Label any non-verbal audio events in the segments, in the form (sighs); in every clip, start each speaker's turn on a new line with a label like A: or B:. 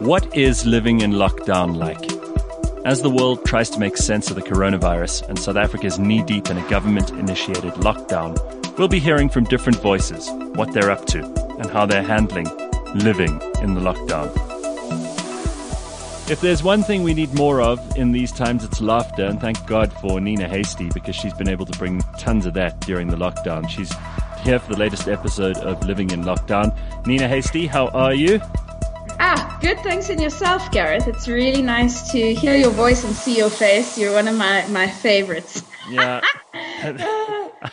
A: What is living in lockdown like? As the world tries to make sense of the coronavirus and South Africa is knee deep in a government initiated lockdown, we'll be hearing from different voices what they're up to and how they're handling living in the lockdown. If there's one thing we need more of in these times, it's laughter, and thank God for Nina Hastie because she's been able to bring tons of that during the lockdown. She's here for the latest episode of Living in Lockdown. Nina Hastie, how are you?
B: Ah, good. Thanks in yourself, Gareth. It's really nice to hear your voice and see your face. You're one of my, my favorites.
A: Yeah. (laughs) (laughs)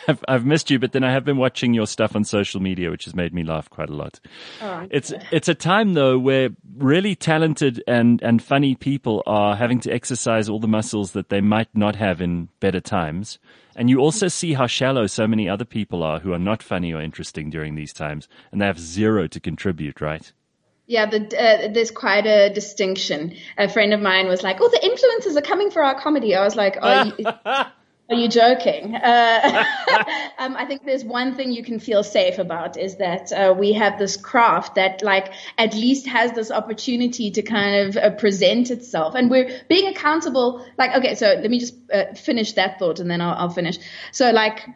A: I've, I've missed you, but then I have been watching your stuff on social media, which has made me laugh quite a lot.
B: Oh,
A: It's it's a time though where really talented and and funny people are having to exercise all the muscles that they might not have in better times. And you also see how shallow so many other people are who are not funny or interesting during these times, and they have zero to contribute, right?
B: Yeah, the, uh, there's quite a distinction. A friend of mine was like, "Oh, the influencers are coming for our comedy." I was like, "Oh." (laughs) (laughs) are you joking?" Uh, (laughs) um, I think there's one thing you can feel safe about is that uh, we have this craft that, like, at least has this opportunity to kind of uh, present itself, and we're being accountable. Like, okay, so let me just uh, finish that thought, and then I'll, I'll finish. So, like,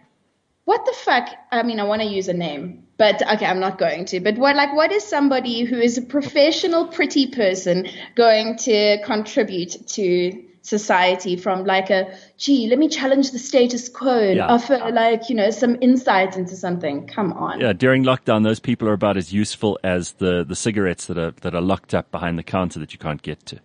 B: what the fuck? I mean, I want to use a name, but okay, I'm not going to. But what, like, what is somebody who is a professional, pretty person going to contribute to society from like a, gee, let me challenge the status quo and
A: Yeah.
B: offer like, you know, some insights into something. Come on.
A: Yeah, during lockdown, those people are about as useful as the the cigarettes that are that are locked up behind the counter that you can't get to.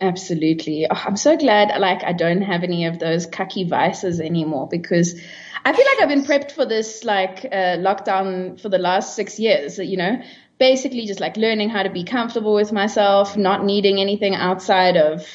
B: Absolutely. Oh, I'm so glad like I don't have any of those cucky vices anymore because I feel like I've been prepped for this like uh, lockdown for the last six years, you know, basically just like learning how to be comfortable with myself, not needing anything outside of,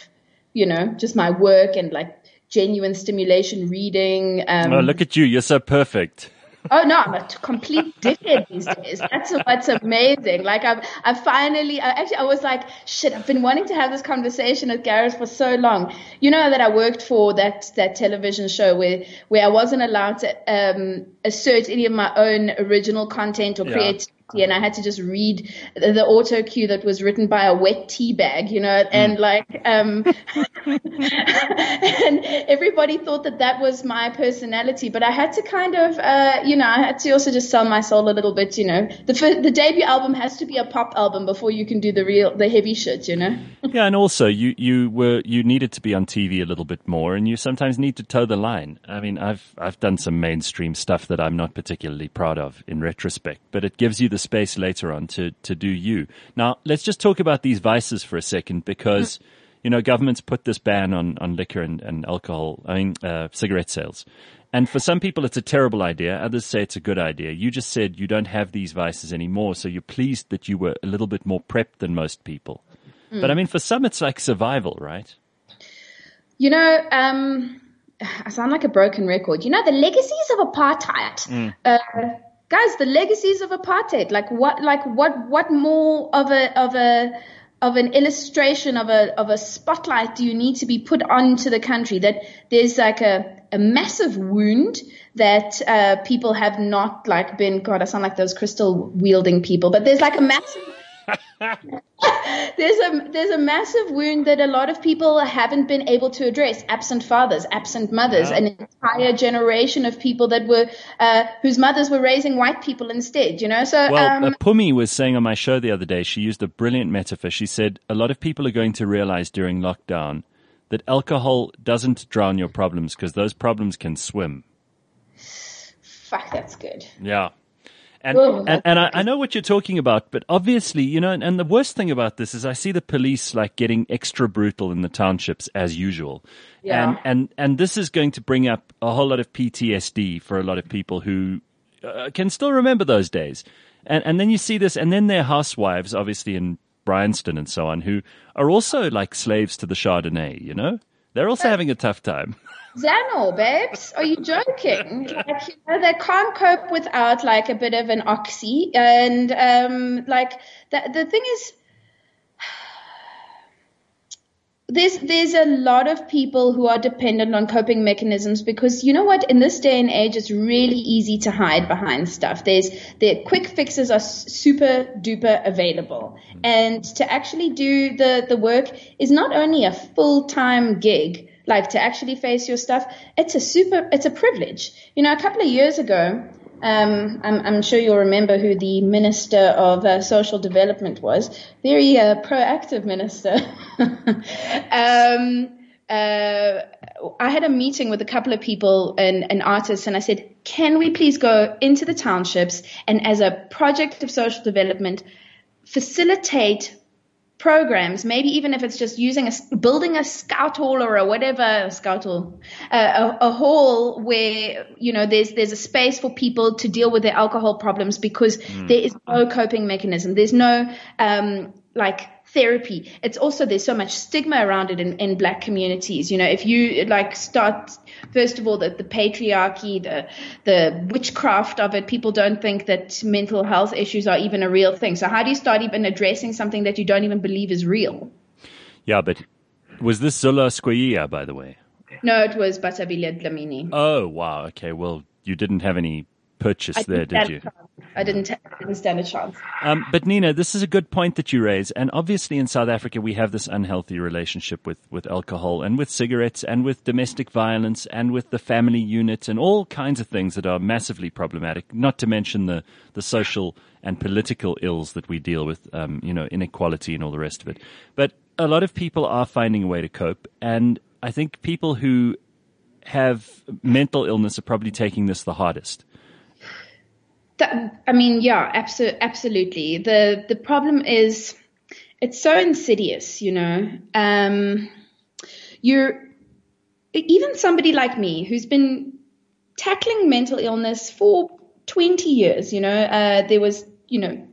B: you know, just my work and like genuine stimulation reading. Um,
A: Oh, look at you! You're so perfect.
B: Oh no, I'm a complete dickhead these days. That's what's amazing. Like I've, I finally, I actually, I was like, shit, I've been wanting to have this conversation with Gareth for so long. You know that I worked for that, that television show where, where I wasn't allowed to, um, assert any of my own original content or
A: Yeah.
B: creativity. And I had to just read the, the auto cue that was written by a wet tea bag, you know, and like, um, (laughs) and everybody thought that that was my personality, but I had to kind of, uh, you know, I had to also just sell my soul a little bit, you know. The the debut album has to be a pop album before you can do the real, the heavy shit, you know. (laughs)
A: Yeah, and also you you were you needed to be on TV a little bit more, and you sometimes need to toe the line. I mean, I've I've done some mainstream stuff that I'm not particularly proud of in retrospect, but it gives you the space later on to to do you. Now, let's just talk about these vices for a second, because you know governments put this ban on on liquor and, and alcohol. I mean, uh, cigarette sales. And for some people, it's a terrible idea. Others say it's a good idea. You just said you don't have these vices anymore, so you're pleased that you were a little bit more prepped than most people. But I mean, for some, it's like survival, right?
B: You know, um, (sighs) I sound like a broken record. You know, the legacies of apartheid. Uh, guys, the legacies of apartheid. Like what, like what, what more of a, of a, of an illustration of a, of a spotlight do you need to be put onto the country that there's like a, a massive wound that, uh, people have not like been, God, I sound like those crystal wielding people, but there's like a massive, (laughs) there's a there's a massive wound that a lot of people haven't been able to address. Absent fathers, absent mothers,
A: Yeah.
B: an entire generation of people that were uh, whose mothers were raising white people instead. You know, so
A: Well,
B: um,
A: uh, Pumi was saying on my show the other day, she used a brilliant metaphor. She said a lot of people are going to realize during lockdown that alcohol doesn't drown your problems because those problems can swim.
B: fuck, that's good.
A: Yeah. And, and, and I, I know what you're talking about, but obviously, you know, and, and the worst thing about this is I see the police like getting extra brutal in the townships as usual.
B: Yeah.
A: And, and, and this is going to bring up a whole lot of PTSD for a lot of people who uh, can still remember those days. And, and then you see this, and then their housewives, obviously in Bryanston and so on, who are also like slaves to the Chardonnay, you know? They're also having a tough time. (laughs)
B: Xanax, babes, are you joking? Like, you know, they can't cope without like a bit of an oxy, and um, like the the thing is, there's there's a lot of people who are dependent on coping mechanisms because you know what in this day and age it's really easy to hide behind stuff. There's the quick fixes are super duper available. And to actually do the the work is not only a full-time gig like to actually face your stuff it's a super it's a privilege you know a couple of years ago um, I'm, I'm, sure you'll remember who the Minister of uh, Social Development was. Very uh, proactive minister. (laughs) um, uh, I had a meeting with a couple of people and, and artists, and I said, "Can we please go into the townships and, as a project of social development, facilitate programs, maybe even if it's just using a building a scout hall or a whatever scout hall, uh, a, a, hall where you know there's there's a space for people to deal with their alcohol problems because mm. there is no coping mechanism. There's no um, like therapy. It's also there's so much stigma around it in, in black communities. You know, if you like start first of all the, the patriarchy, the the witchcraft of it, people don't think that mental health issues are even a real thing. So how do you start even addressing something that you don't even believe is real?
A: Yeah, but was this Zola Skweyiya, by the way?
B: No, it was Bathabile Dlamini.
A: Oh wow, okay. Well, you didn't have any purchase there, did you?
B: I didn't, I didn't stand a chance.
A: Um, but Nina, this is a good point that you raise. And obviously in South Africa, we have this unhealthy relationship with, with alcohol and with cigarettes and with domestic violence and with the family unit and all kinds of things that are massively problematic, not to mention the, the social and political ills that we deal with, um, you know, inequality and all the rest of it. But a lot of people are finding a way to cope. And I think people who have mental illness are probably taking this the hardest
B: I mean, yeah, absolutely, absolutely. The the problem is it's so insidious, you know. Um, you're even somebody like me who's been tackling mental illness for 20 years, you know. Uh, there was, you know,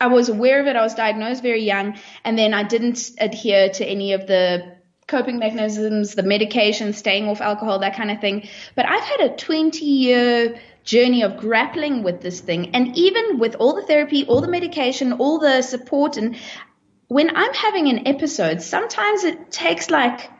B: I was aware of it. I was diagnosed very young, and then I didn't adhere to any of the coping mechanisms, the medication, staying off alcohol, that kind of thing. But I've had a 20 year journey of grappling with this thing. And even with all the therapy, all the medication, all the support, and when I'm having an episode, sometimes it takes like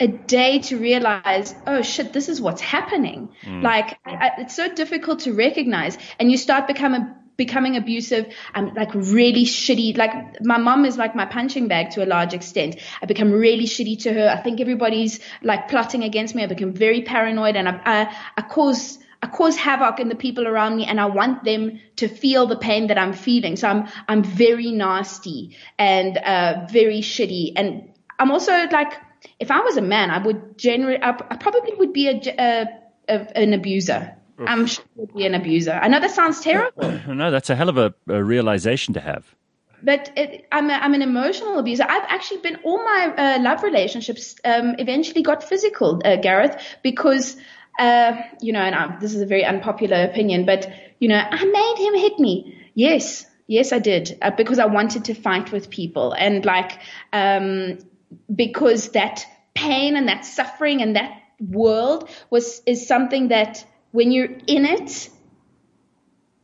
B: a day to realize, oh shit, this is what's happening. Mm. Like I, it's so difficult to recognize, and you start becoming becoming abusive. I'm like really shitty. Like my mom is like my punching bag to a large extent. I become really shitty to her. I think everybody's like plotting against me. I become very paranoid, and I, I, I cause I cause havoc in the people around me and I want them to feel the pain that I'm feeling. So I'm, I'm very nasty and, uh, very shitty. And I'm also like, if I was a man, I would generally, I, I probably would be a, a, a an abuser. I'm sure would be an abuser. I know that sounds terrible. (clears throat)
A: no, that's a hell of a, a realization to have
B: but it, I'm, a, I'm an emotional abuser. I've actually been all my uh, love relationships um, eventually got physical, uh, Gareth, because uh, you know, and I, this is a very unpopular opinion, but you know, I made him hit me. Yes, yes, I did uh, because I wanted to fight with people and like, um, because that pain and that suffering and that world was is something that when you're in it,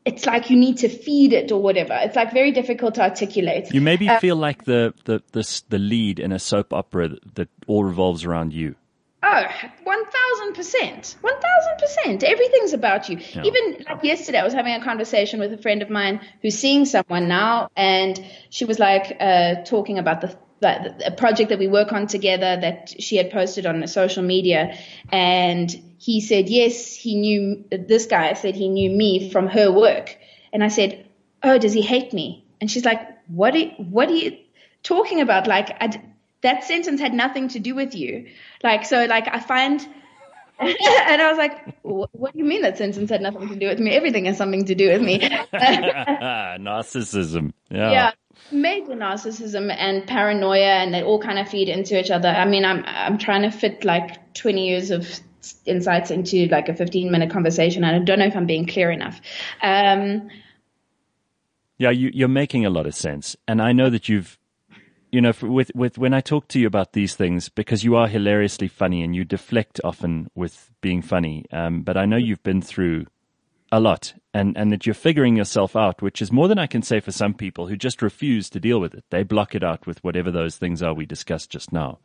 B: it's like you need to feed it or whatever. It's like very difficult to articulate.
A: You maybe uh, feel like the, the, the, the lead in a soap opera that, that all revolves around you.
B: Oh, 1000%. 1000%. Everything's about you. Yeah. Even like yesterday, I was having a conversation with a friend of mine who's seeing someone now, and she was like uh, talking about the a project that we work on together that she had posted on social media and he said yes he knew this guy said he knew me from her work and i said oh does he hate me and she's like what are, what are you talking about like I, that sentence had nothing to do with you. Like, so like I find, (laughs) and I was like, what do you mean that sentence had nothing to do with me? Everything has something to do with me. (laughs)
A: narcissism. Yeah.
B: Yeah. Major narcissism and paranoia and they all kind of feed into each other. I mean, I'm, I'm trying to fit like 20 years of insights into like a 15 minute conversation. And I don't know if I'm being clear enough. Um,
A: yeah, you, you're making a lot of sense. And I know that you've you know, with with when I talk to you about these things, because you are hilariously funny and you deflect often with being funny. Um, but I know you've been through a lot and, and that you're figuring yourself out, which is more than I can say for some people who just refuse to deal with it. They block it out with whatever those things are we discussed just now.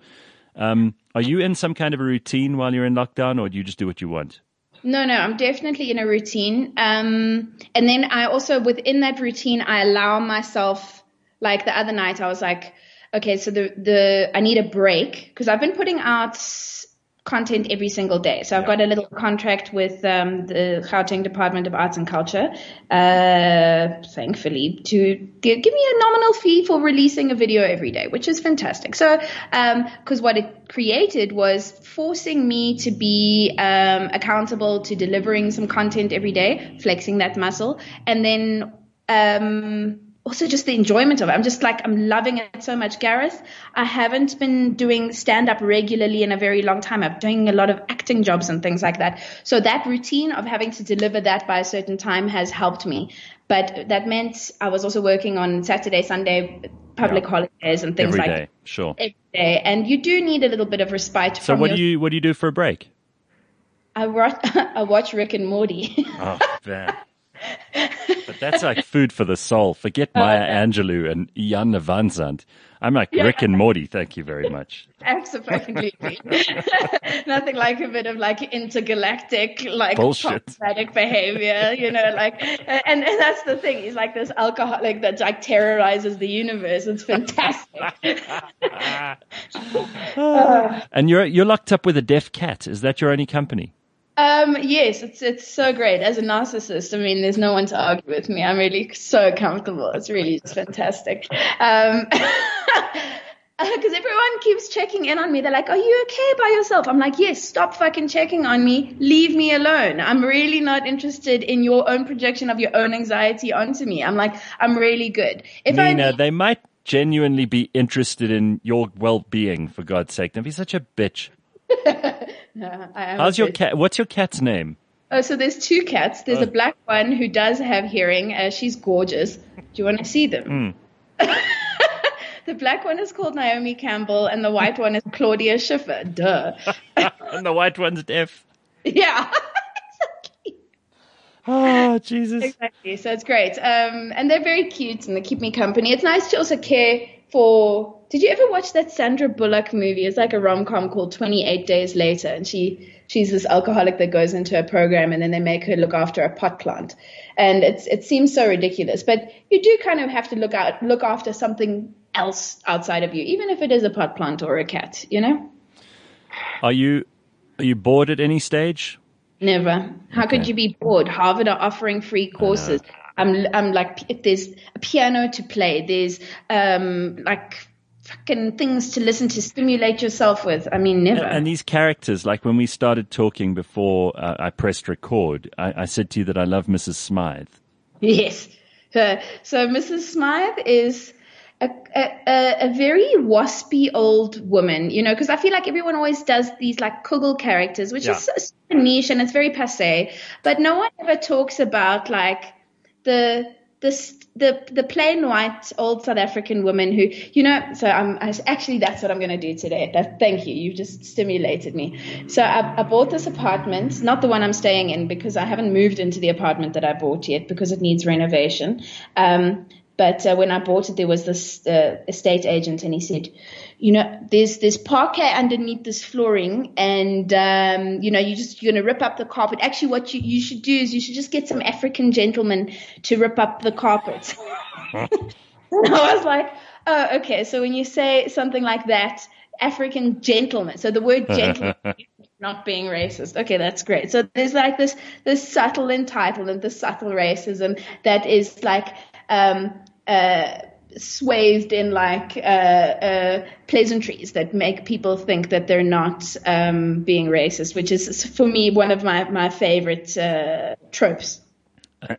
A: Um, are you in some kind of a routine while you're in lockdown or do you just do what you want?
B: No, no, I'm definitely in a routine. Um, and then I also, within that routine, I allow myself, like the other night, I was like, okay, so the, the, I need a break because I've been putting out content every single day. So I've got a little contract with um, the Gauteng Department of Arts and Culture, uh, thankfully, to give, give, me a nominal fee for releasing a video every day, which is fantastic. So, because um, what it created was forcing me to be um, accountable to delivering some content every day, flexing that muscle, and then um, also just the enjoyment of it. I'm just like, I'm loving it so much, Gareth. I haven't been doing stand up regularly in a very long time. I'm doing a lot of acting jobs and things like that. So that routine of having to deliver that by a certain time has helped me. But that meant I was also working on Saturday, Sunday, public yeah. holidays and things
A: every
B: like
A: day. that. Sure.
B: Every day. And you do need a little bit of respite.
A: So what your- do you, what do you do for a break?
B: I watch, (laughs) I watch Rick and Morty.
A: oh, (laughs) man. But that's like food for the soul. Forget oh, Maya Angelou and Iyanla Vanzant. I'm like yeah. Rick and Morty. Thank you very much.
B: Absolutely. (laughs) Nothing like a bit of like intergalactic, like
A: bullshit
B: behavior, you know, like, and, and that's the thing. He's like this alcoholic that like terrorizes the universe. It's fantastic.
A: uh, (laughs) and you're, you're locked up with a deaf cat. Is that your only company?
B: Um, yes, it's it's so great. As a narcissist, I mean, there's no one to argue with me. I'm really so comfortable. It's really just fantastic. Um, (laughs) because everyone keeps checking in on me. They're like, "Are you okay by yourself?" I'm like, "Yes." Stop fucking checking on me. Leave me alone. I'm really not interested in your own projection of your own anxiety onto me. I'm like, I'm really good.
A: If Nina, I, they might genuinely be interested in your well-being. For God's sake, don't be such a bitch. (laughs) (laughs) How's your cat? What's your cat's name?
B: Oh, so there's two cats. There's oh. a black one who does have hearing. Uh, she's gorgeous. Do you want to see them? Mm. (laughs) the black one is called Naomi Campbell, and the white one is Claudia Schiffer. Duh. (laughs)
A: and the white one's deaf.
B: Yeah.
A: Oh, Jesus.
B: Exactly. So it's great. Um, and they're very cute and they keep me company. It's nice to also care for did you ever watch that Sandra Bullock movie? It's like a rom com called 28 Days Later, and she she's this alcoholic that goes into a program, and then they make her look after a pot plant, and it's it seems so ridiculous, but you do kind of have to look out look after something else outside of you, even if it is a pot plant or a cat, you know.
A: Are you are you bored at any stage?
B: Never. How okay. could you be bored? Harvard are offering free courses. I'm I'm like there's a piano to play. There's um like fucking things to listen to, stimulate yourself with. I mean, never.
A: And, and these characters, like when we started talking before uh, I pressed record, I, I, said to you that I love Mrs. Smythe.
B: Yes. Uh, so Mrs. Smythe is. A, a, a, very waspy old woman, you know, because I feel like everyone always does these like Kugel characters, which yeah. is so niche and it's very passe. But no one ever talks about like the the the the plain white old South African woman who you know. So I'm I, actually that's what I'm going to do today. That, thank you. you've just stimulated me. So I, I bought this apartment, not the one I'm staying in because I haven't moved into the apartment that I bought yet because it needs renovation. Um, but uh, when I bought it, there was this uh, estate agent, and he said, you know, there's there's parquet underneath this flooring, and um, you know, you just you're gonna rip up the carpet. Actually, what you, you should do is you should just get some African gentlemen to rip up the carpet. (laughs) I was like, oh, okay. So when you say something like that, African gentleman. So the word gentleman (laughs) not being racist. Okay, that's great. So there's like this this subtle entitlement, this subtle racism that is like um, uh, swathed in like uh, uh, pleasantries that make people think that they're not um, being racist, which is for me one of my my favorite uh, tropes.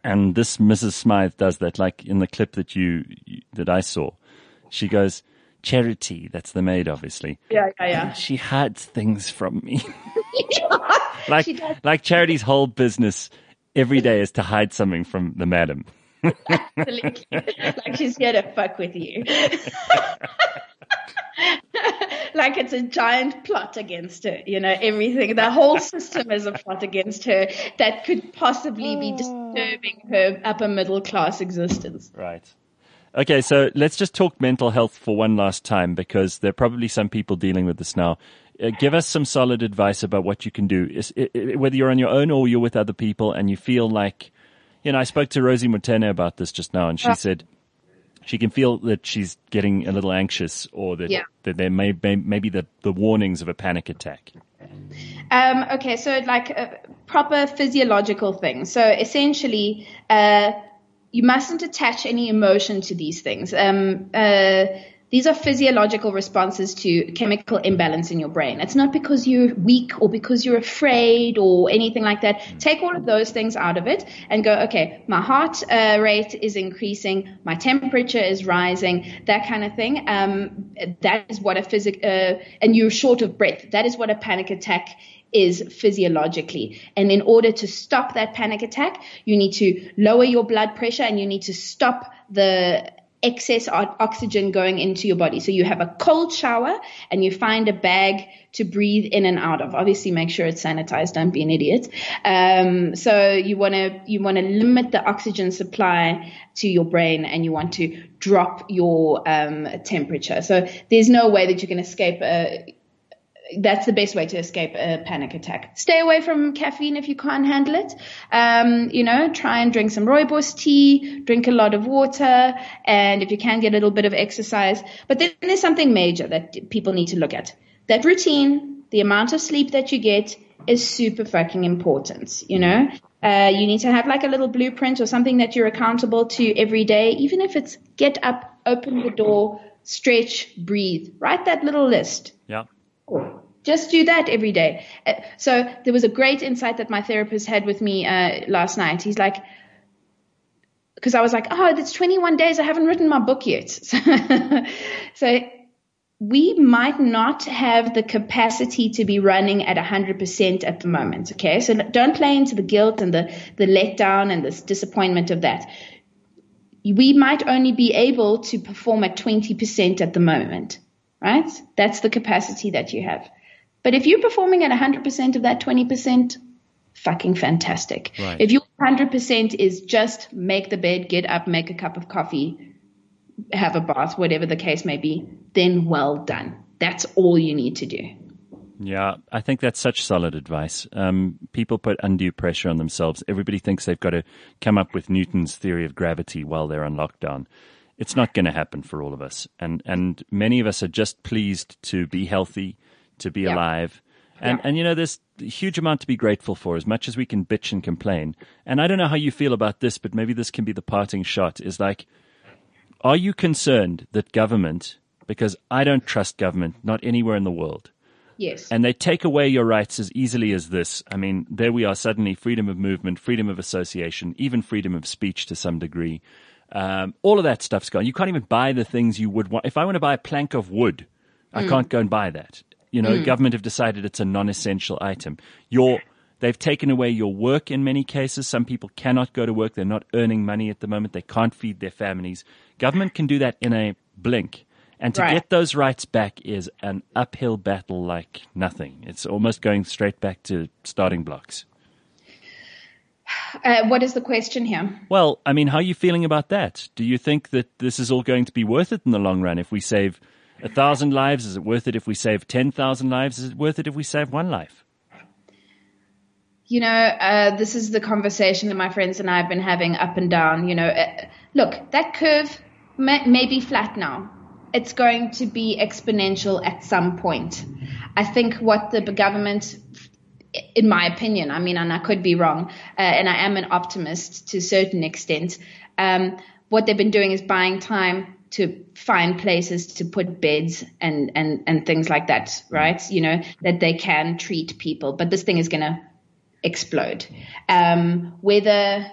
A: And this Mrs. Smythe does that, like in the clip that you that I saw. She goes, Charity, that's the maid, obviously.
B: Yeah, yeah, yeah.
A: She hides things from me. (laughs) like, like Charity's whole business every day is to hide something from the madam.
B: Absolutely. (laughs) like she's here to fuck with you. like (laughs) like it's a giant plot against her. You know, everything, the whole system is a plot against her that could possibly be disturbing her upper middle class existence.
A: Right. Okay, so let's just talk mental health for one last time because there are probably some people dealing with this now. Uh, give us some solid advice about what you can do, is, it, whether you're on your own or you're with other people and you feel like, you know, I spoke to Rosie Motene about this just now and she said, she can feel that she's getting a little anxious or that,
B: yeah.
A: that there may, may, may be the, the warnings of a panic attack.
B: Um, okay, so like uh, proper physiological things. So essentially, uh, you mustn't attach any emotion to these things. Um, uh, these are physiological responses to chemical imbalance in your brain. It's not because you're weak or because you're afraid or anything like that. Take all of those things out of it and go, okay, my heart uh, rate is increasing, my temperature is rising, that kind of thing. Um, that is what a physic, uh, and you're short of breath. That is what a panic attack is physiologically. And in order to stop that panic attack, you need to lower your blood pressure and you need to stop the excess oxygen going into your body. So you have a cold shower and you find a bag to breathe in and out of. Obviously, make sure it's sanitized. Don't be an idiot. Um, so you want to you want to limit the oxygen supply to your brain, and you want to drop your um, temperature. So there's no way that you can escape a that's the best way to escape a panic attack. Stay away from caffeine if you can't handle it. Um, you know, try and drink some rooibos tea, drink a lot of water, and if you can get a little bit of exercise. But then there's something major that people need to look at. That routine, the amount of sleep that you get is super fucking important, you know? Uh, you need to have like a little blueprint or something that you're accountable to every day, even if it's get up, open the door, stretch, breathe. Write that little list.
A: Yeah.
B: Just do that every day. Uh, so there was a great insight that my therapist had with me uh, last night. He's like, because I was like, oh, it's 21 days. I haven't written my book yet. (laughs) so we might not have the capacity to be running at 100% at the moment. Okay. So don't play into the guilt and the, the letdown and the disappointment of that. We might only be able to perform at 20% at the moment right? That's the capacity that you have. But if you're performing at 100% of that 20%, fucking fantastic.
A: Right.
B: If your 100% is just make the bed, get up, make a cup of coffee, have a bath, whatever the case may be, then well done. That's all you need to do.
A: Yeah, I think that's such solid advice. Um, people put undue pressure on themselves. Everybody thinks they've got to come up with Newton's theory of gravity while they're on lockdown it's not going to happen for all of us. And and many of us are just pleased to be healthy, to be yeah. alive. And yeah. and you know there's a huge amount to be grateful for as much as we can bitch and complain. And I don't know how you feel about this, but maybe this can be the parting shot is like are you concerned that government because I don't trust government not anywhere in the world.
B: Yes.
A: And they take away your rights as easily as this. I mean, there we are suddenly freedom of movement, freedom of association, even freedom of speech to some degree. Um, all of that stuff's gone. You can't even buy the things you would want. If I want to buy a plank of wood, I mm. can't go and buy that. You know, mm. government have decided it's a non-essential item. Your They've taken away your work in many cases. Some people cannot go to work. They're not earning money at the moment. They can't feed their families. Government can do that in a blink. And to right. get those rights back is an uphill battle like nothing. It's almost going straight back to starting blocks.
B: Uh, what is the question here?
A: Well, I mean, how are you feeling about that? Do you think that this is all going to be worth it in the long run? If we save a thousand lives, is it worth it? If we save 10,000 lives, is it worth it if we save one life?
B: You know, uh, this is the conversation that my friends and I have been having up and down. You know, uh, look, that curve may, may be flat now. It's going to be exponential at some point. I think what the government in my opinion, I mean, and I could be wrong, uh, and I am an optimist to a certain extent. Um, what they've been doing is buying time to find places to put beds and, and, and things like that, right? You know, that they can treat people, but this thing is going to explode. Um, whether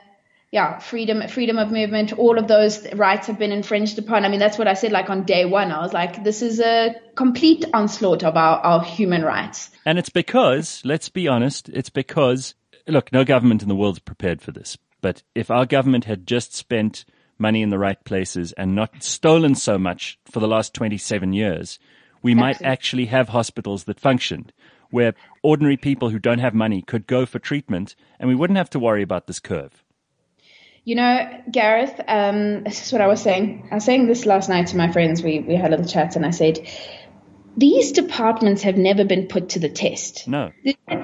B: yeah, freedom, freedom of movement, all of those rights have been infringed upon. I mean, that's what I said, like on day one. I was like, this is a complete onslaught of our, our human rights.
A: And it's because, let's be honest, it's because, look, no government in the world is prepared for this. But if our government had just spent money in the right places and not stolen so much for the last 27 years, we might actually have hospitals that functioned where ordinary people who don't have money could go for treatment and we wouldn't have to worry about this curve.
B: You know, Gareth, um, this is what I was saying. I was saying this last night to my friends. We, we had a little chat and I said, these departments have never been put to the test.
A: No.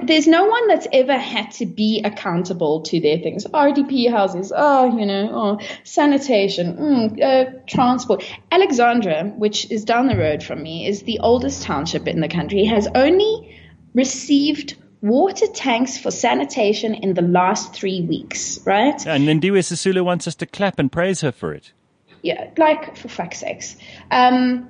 B: There's no one that's ever had to be accountable to their things. RDP houses, oh, you know, oh, sanitation, mm, uh, transport. Alexandra, which is down the road from me, is the oldest township in the country, has only received water tanks for sanitation in the last three weeks, right?
A: And Lindiwe Sisulu wants us to clap and praise her for it.
B: Yeah, like, for fuck's sakes. Um,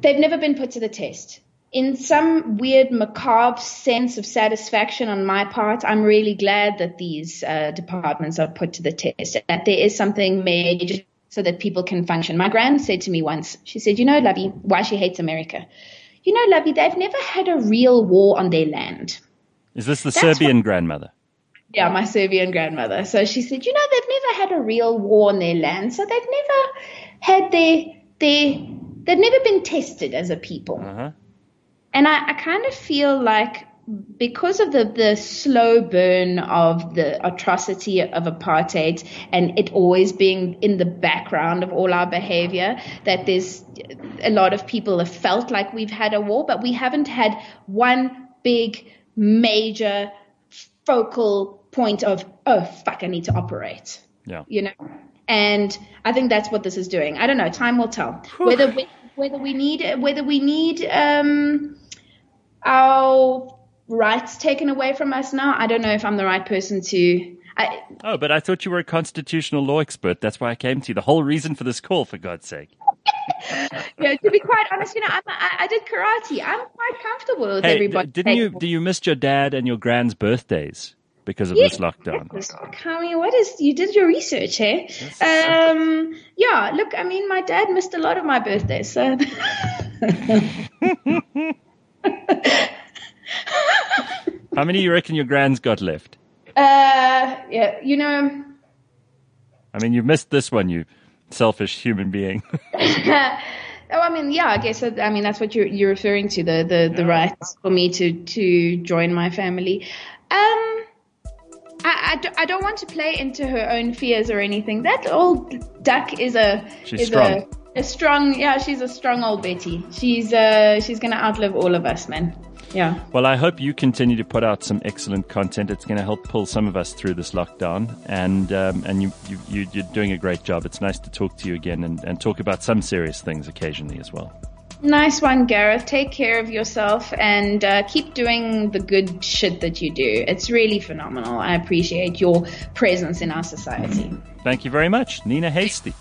B: they've never been put to the test. In some weird macabre sense of satisfaction on my part, I'm really glad that these uh, departments are put to the test, that there is something made so that people can function. My grand said to me once, she said, You know, Lovey, why she hates America? You know, Lovey, they've never had a real war on their land.
A: Is this the That's Serbian what, grandmother?
B: Yeah, my Serbian grandmother. So she said, You know, they've never had a real war on their land, so they've never had their their they've never been tested as a people. Uh-huh. And I, I kind of feel like because of the, the slow burn of the atrocity of apartheid and it always being in the background of all our behavior, that there's a lot of people have felt like we've had a war, but we haven't had one big, major, focal point of, oh, fuck, I need to operate.
A: Yeah.
B: You know? And I think that's what this is doing. I don't know. Time will tell whether whether we need whether we need um, our rights taken away from us now. I don't know if I'm the right person to. I,
A: oh, but I thought you were a constitutional law expert. That's why I came to you. The whole reason for this call, for God's sake. (laughs)
B: yeah, to be quite honest, you know, I, I did karate. I'm quite comfortable with
A: hey,
B: everybody.
A: Didn't you? Do you miss your dad and your grand's birthdays? Because of this lockdown.
B: I mean, what is you did your research, eh? Um, yeah. Look, I mean, my dad missed a lot of my birthdays, so. (laughs)
A: How many you reckon your grand's got left?
B: Uh, yeah, you know.
A: I mean, you've missed this one, you selfish human being. (laughs) (laughs)
B: Oh, I mean, yeah, I guess. I mean, that's what you're you're referring to the the, the yeah. rights for me to to join my family. Um, I, I, I, don't want to play into her own fears or anything. That old duck is a
A: she's
B: is
A: strong.
B: A, a strong yeah she's a strong old Betty. She's uh she's gonna outlive all of us, man. Yeah.
A: Well, I hope you continue to put out some excellent content. It's going to help pull some of us through this lockdown, and um, and you, you you're doing a great job. It's nice to talk to you again and, and talk about some serious things occasionally as well.
B: Nice one, Gareth. Take care of yourself and uh, keep doing the good shit that you do. It's really phenomenal. I appreciate your presence in our society.
A: Thank you very much, Nina Hastie.